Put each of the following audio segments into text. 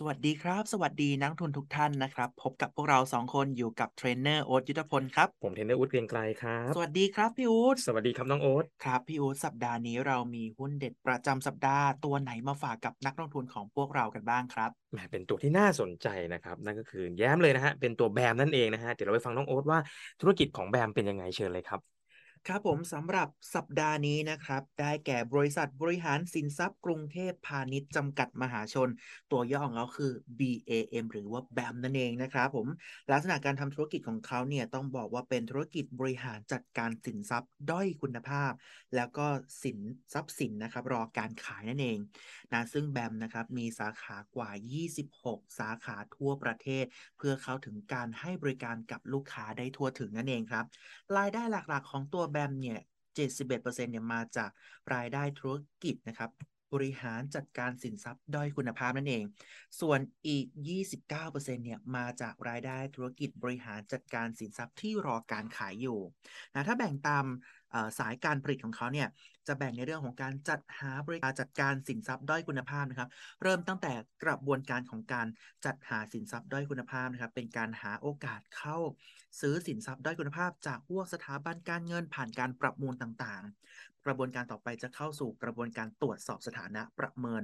สวัสดีครับ สวัสดีนักลงทุนทุกท่านนะครับ พบกับพวกเราสองคนอยู่กับเทรนเนอร์โอ๊ตยุทธพลครับ ผมเทรนเนอู๊ดเกรียงไกรครับ สวัสดีครับพี่อู๊ดสวัสดีครับน้องโอ๊ตครับพี่อู๊ดสัปดาห์นี้เรามีหุ้นเด็ดประจำสัปดาห์ตัวไหนมาฝากกับนักลงทุนของพวกเรากันบ้างครับแหมเป็นตัวที่น่าสนใจนะครับนั่นก็คือแย้มเลยนะฮะเป็นตัว BAM นั่นเองนะฮะเดี๋ยวเราไปฟังน้องโอ๊ตว่าธุรกิจของแบมเป็นยังไงเชิญเลยครับ ครับผมสำหรับสัปดาห์นี้นะครับ ได้แก่บริษัทบริหารสินทรัพย์กรุงเทพพาณิชย์จำกัดมหาชน ตัวย่อของเขาคือ BAM หรือว่า BAM นั่นเองนะครับผมลักษณะการทำธุรกิจของเขาเนี่ยต้องบอกว่าเป็นธุรกิจบริหารจัดการสินทรัพย์ด้อยคุณภาพ แล้วก็สินทรัพย์สินนะครับรอการขายนั่นเองนะซึ่งแบมนะครับมีสาขากว่า 26 สาขาทั่วประเทศ เพื่อเข้าถึงการให้บริการกับลูกค้าได้ทั่วถึงนั่นเองครับรายได้หลักๆ ของตัวแบมเนี่ย 71%เนี่ยมาจากรายได้ธุรกิจนะครับ บริหารจัดการสินทรัพย์ด้อยคุณภาพนั่นเอง ส่วนอีก 29%เนี่ยมาจากรายได้ธุรกิจบริหารจัดการสินทรัพย์ที่รอการขายอยู่นะถ้าแบ่งตาม สายการผลิตของเขาเนี่ยจะแบ่งในเรื่องของการจัดหาบริการจัดการสินทรัพย์ด้อยคุณภาพนะครับ เริ่มตั้งแต่กระบวนการของการจัดหาสินทรัพย์ด้อยคุณภาพนะครับ เป็นการหาโอกาสเข้า ซื้อสินทรัพย์ด้อยคุณภาพ จากพวกสถาบันการเงินผ่านการประมูลต่างๆ กระบวนการต่อไปจะเข้าสู่กระบวนการตรวจสอบสถานะประเมิน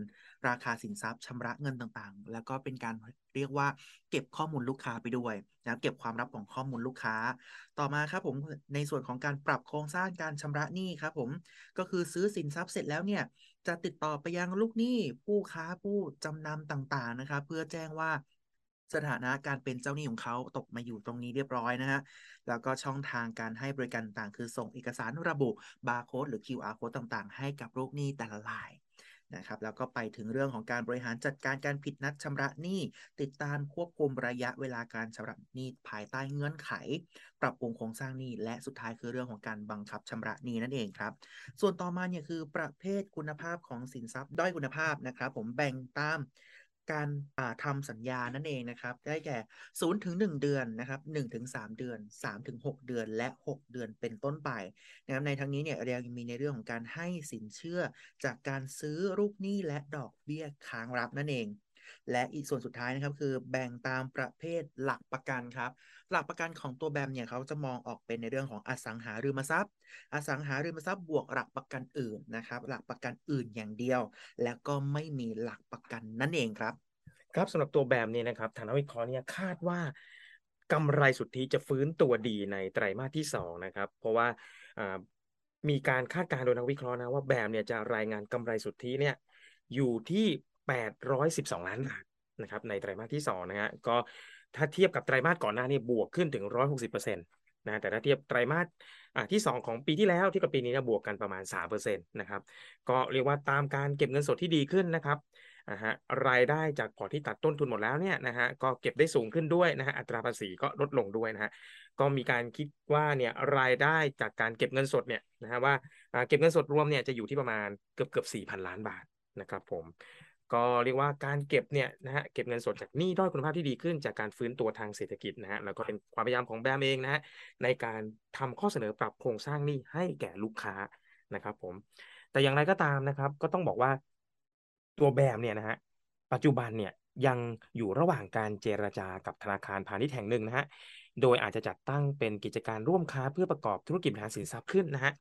ราคาสินทรัพย์ชำระเงินต่างๆ แล้วก็เป็นการ เรียกว่าเก็บข้อมูลลูกค้าไปด้วยนะเก็บความลับของข้อมูลลูกค้า ต่อมาครับผมในส่วนของการปรับโครงสร้างการชำระหนี้ครับผมก็คือซื้อสินทรัพย์เสร็จแล้วเนี่ยจะติดต่อไปยังลูกหนี้ผู้ค้าผู้จำนำต่างๆนะครับเพื่อแจ้งว่าสถานะการเป็นเจ้าหนี้ของเขาตกมาอยู่ตรงนี้เรียบร้อยนะฮะ แล้วก็ช่องทางการให้บริการต่างคือส่งเอกสารระบุบาร์โค้ดหรือ QR code ต่างๆ ให้กับลูกหนี้แต่ละราย นะครับแล้วก็ไปถึงเรื่องของการบริหารจัดการการผิดนัดชำระหนี้ ติดตามควบคุมระยะเวลาการชำระหนี้ภายใต้เงื่อนไข ปรับปรุงโครงสร้างหนี้และสุดท้ายคือเรื่องของการบังคับชำระหนี้นั่นเองครับ ส่วนต่อมาเนี่ยคือประเภทคุณภาพของสินทรัพย์ด้อยคุณภาพนะครับ ผมแบ่งตาม การทำทำสัญญานั่นเองนะครับ ได้แก่0ถึง1เดือนนะครับ1ถึง3เดือน3ถึง6เดือนและ 6 เดือนเป็นต้นไปนะครับในทั้งนี้เนี่ยเรายังมีในเรื่องของการให้สินเชื่อจากการซื้อลูกหนี้และดอกเบี้ยค้างรับนั่นเอง และอีกส่วนสุดท้ายนะครับคือแบ่งตามประเภทหลักประกันครับ หลักประกันของตัวแบมเนี่ยเขาจะมองออกเป็นในเรื่องของอสังหาริมทรัพย์ อสังหาริมทรัพย์บวกหลักประกันอื่นนะครับ หลักประกันอื่นอย่างเดียว แล้วก็ไม่มีหลักประกันนั่นเองครับ ครับสำหรับตัวแบมเนี่ยนะครับทางนักวิเคราะห์เนี่ยคาดว่ากำไรสุทธิจะฟื้นตัวดีในไตรมาสที่2นะครับ เพราะว่ามีการคาดการณ์โดยนักวิเคราะห์นะว่าแบมเนี่ยจะรายงานกำไรสุทธิเนี่ยอยู่ที่ 812 ล้านบาทนะครับในไตรมาสที่2นะฮะก็ถ้าเทียบกับไตรมาสก่อนหน้านี่บวกขึ้นถึง 160%นะแต่ถ้าเทียบไตรมาสอ่าที่ 2 ของปีที่แล้วที่กับปีนี้นะบวกกันประมาณ3%นะครับก็เรียกว่าตามการเก็บเงินสดที่ดีขึ้นนะครับนะฮะรายได้จากพอที่ตัดต้นทุนหมดแล้วเนี่ยนะฮะก็เก็บได้สูงขึ้นด้วยนะฮะอัตราภาษีก็ลดลงด้วยนะฮะก็มีการคิดว่าเนี่ยรายได้จากการเก็บเงินสดเนี่ยนะฮะว่าอ่าเก็บเงินสดรวมเนี่ยจะอยู่ที่ประมาณเกือบเกือบสี่พันล้านบาทนะครับผม ก็เรียกว่าการเก็บเนี่ยนะฮะเก็บเงินสดจากหนี้ด้อยคุณภาพที่ดีขึ้น จากการฟื้นตัวทางเศรษฐกิจนะฮะแล้วก็เป็นความพยายามของแบมเองนะฮะในการทำข้อเสนอปรับโครงสร้างหนี้ให้แก่ลูกค้านะครับ ผม แต่อย่างไรก็ตามนะครับ ก็ต้องบอกว่าตัวแบมเนี่ยนะฮะปัจจุบันเนี่ยยังอยู่ระหว่างการเจรจากับธนาคารพาณิชย์แห่งหนึ่งนะฮะโดยอาจจะจัดตั้งเป็นกิจการร่วมค้าเพื่อประกอบธุรกิจบริหารสินทรัพย์ขึ้นนะฮะ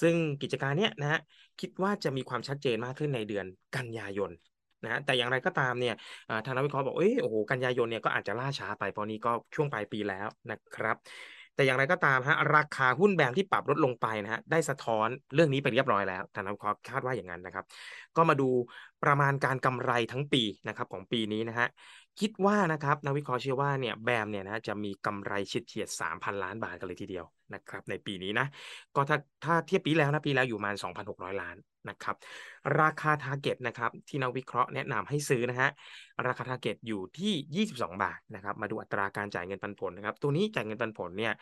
ซึ่งกิจการเนี้ยนะฮะคิดว่าจะมีความชัดเจนมากขึ้นในเดือนกันยายน นะฮะแต่อย่างไรก็ตามเนี่ยอ่าทางนักวิเคราะห์บอกเอ้ยโอ้โหกันยายนเนี่ยก็อาจจะล่าช้าไปเพราะนี้ก็ช่วงปลายปีแล้วนะครับแต่อย่างไรก็ตามฮะราคาหุ้นแบมที่ปรับลดลงไปนะฮะได้สะท้อนเรื่องนี้ไปเรียบร้อยแล้วทางนักวิเคราะห์คาดว่าอย่างนั้นนะครับ ก็มาดูประมาณการกำไรทั้งปีนะครับของปีนี้นะฮะ คิดว่านะครับนักวิเคราะห์เชื่อว่าเนี่ยแบมเนี่ยนะจะมีกำไรเฉียดเฉียด3,000ล้านบาทกันเลยทีเดียวนะครับในปีนี้นะก็ถ้าถ้าเทียบปีแล้วนะปีแล้วอยู่ประมาณ 2,600 ล้านนะครับราคา target นะครับที่นักวิเคราะห์แนะนำให้ซื้อนะฮะราคา target อยู่ที่ 22 บาทนะครับมาดูอัตราการจ่ายเงินปันผลนะครับตัวนี้จ่ายเงินปันผลเนี่ย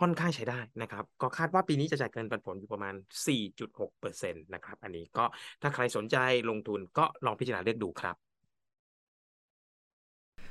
ค่อนข้างใช้ได้นะครับ ก็คาดว่าปีนี้จะจ่ายเงินปันผลอยู่ประมาณ 4.6%นะครับ อันนี้ก็ถ้าใครสนใจลงทุนก็ลองพิจารณาเลือกดูครับ